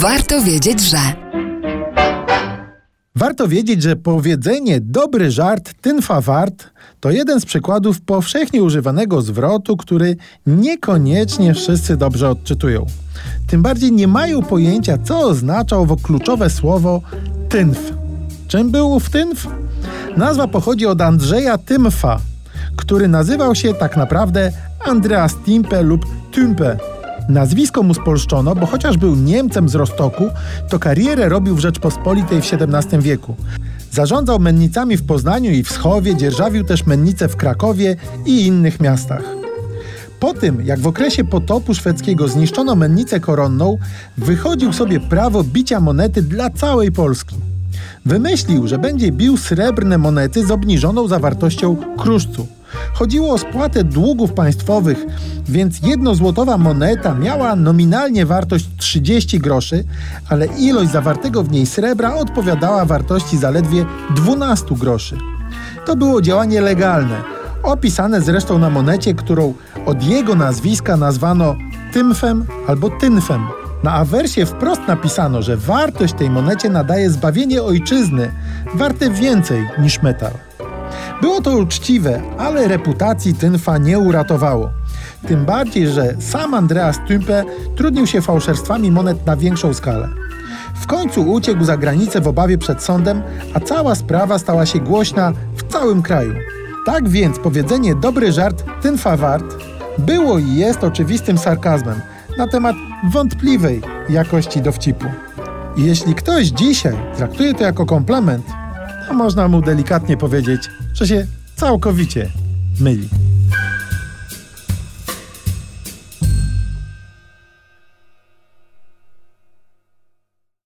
Warto wiedzieć, że. Warto wiedzieć, że powiedzenie dobry żart tynfa wart to jeden z przykładów powszechnie używanego zwrotu, który niekoniecznie wszyscy dobrze odczytują. Tym bardziej nie mają pojęcia, co oznacza owo kluczowe słowo tynf. Czym był ów tynf? Nazwa pochodzi od Andrzeja Tymfa, który nazywał się tak naprawdę Andreas Timpe lub Tympe. Nazwisko mu spolszczono, bo chociaż był Niemcem z Rostoku, to karierę robił w Rzeczpospolitej w XVII wieku. Zarządzał mennicami w Poznaniu i w Schowie, dzierżawił też mennice w Krakowie i innych miastach. Po tym, jak w okresie potopu szwedzkiego zniszczono mennicę koronną, wychodził sobie prawo bicia monety dla całej Polski. Wymyślił, że będzie bił srebrne monety z obniżoną zawartością kruszcu. Chodziło o spłatę długów państwowych, więc jednozłotowa moneta miała nominalnie wartość 30 groszy, ale ilość zawartego w niej srebra odpowiadała wartości zaledwie 12 groszy. To było działanie legalne, opisane zresztą na monecie, którą od jego nazwiska nazwano Tymfem albo Tynfem. Na awersie wprost napisano, że wartość tej monecie nadaje zbawienie ojczyzny, warte więcej niż metal. Było to uczciwe, ale reputacji Tynfa nie uratowało. Tym bardziej, że sam Andreas Tympe trudnił się fałszerstwami monet na większą skalę. W końcu uciekł za granicę w obawie przed sądem, a cała sprawa stała się głośna w całym kraju. Tak więc powiedzenie dobry żart Tynfa wart było i jest oczywistym sarkazmem na temat wątpliwej jakości dowcipu. Jeśli ktoś dzisiaj traktuje to jako komplement, można mu delikatnie powiedzieć, że się całkowicie myli.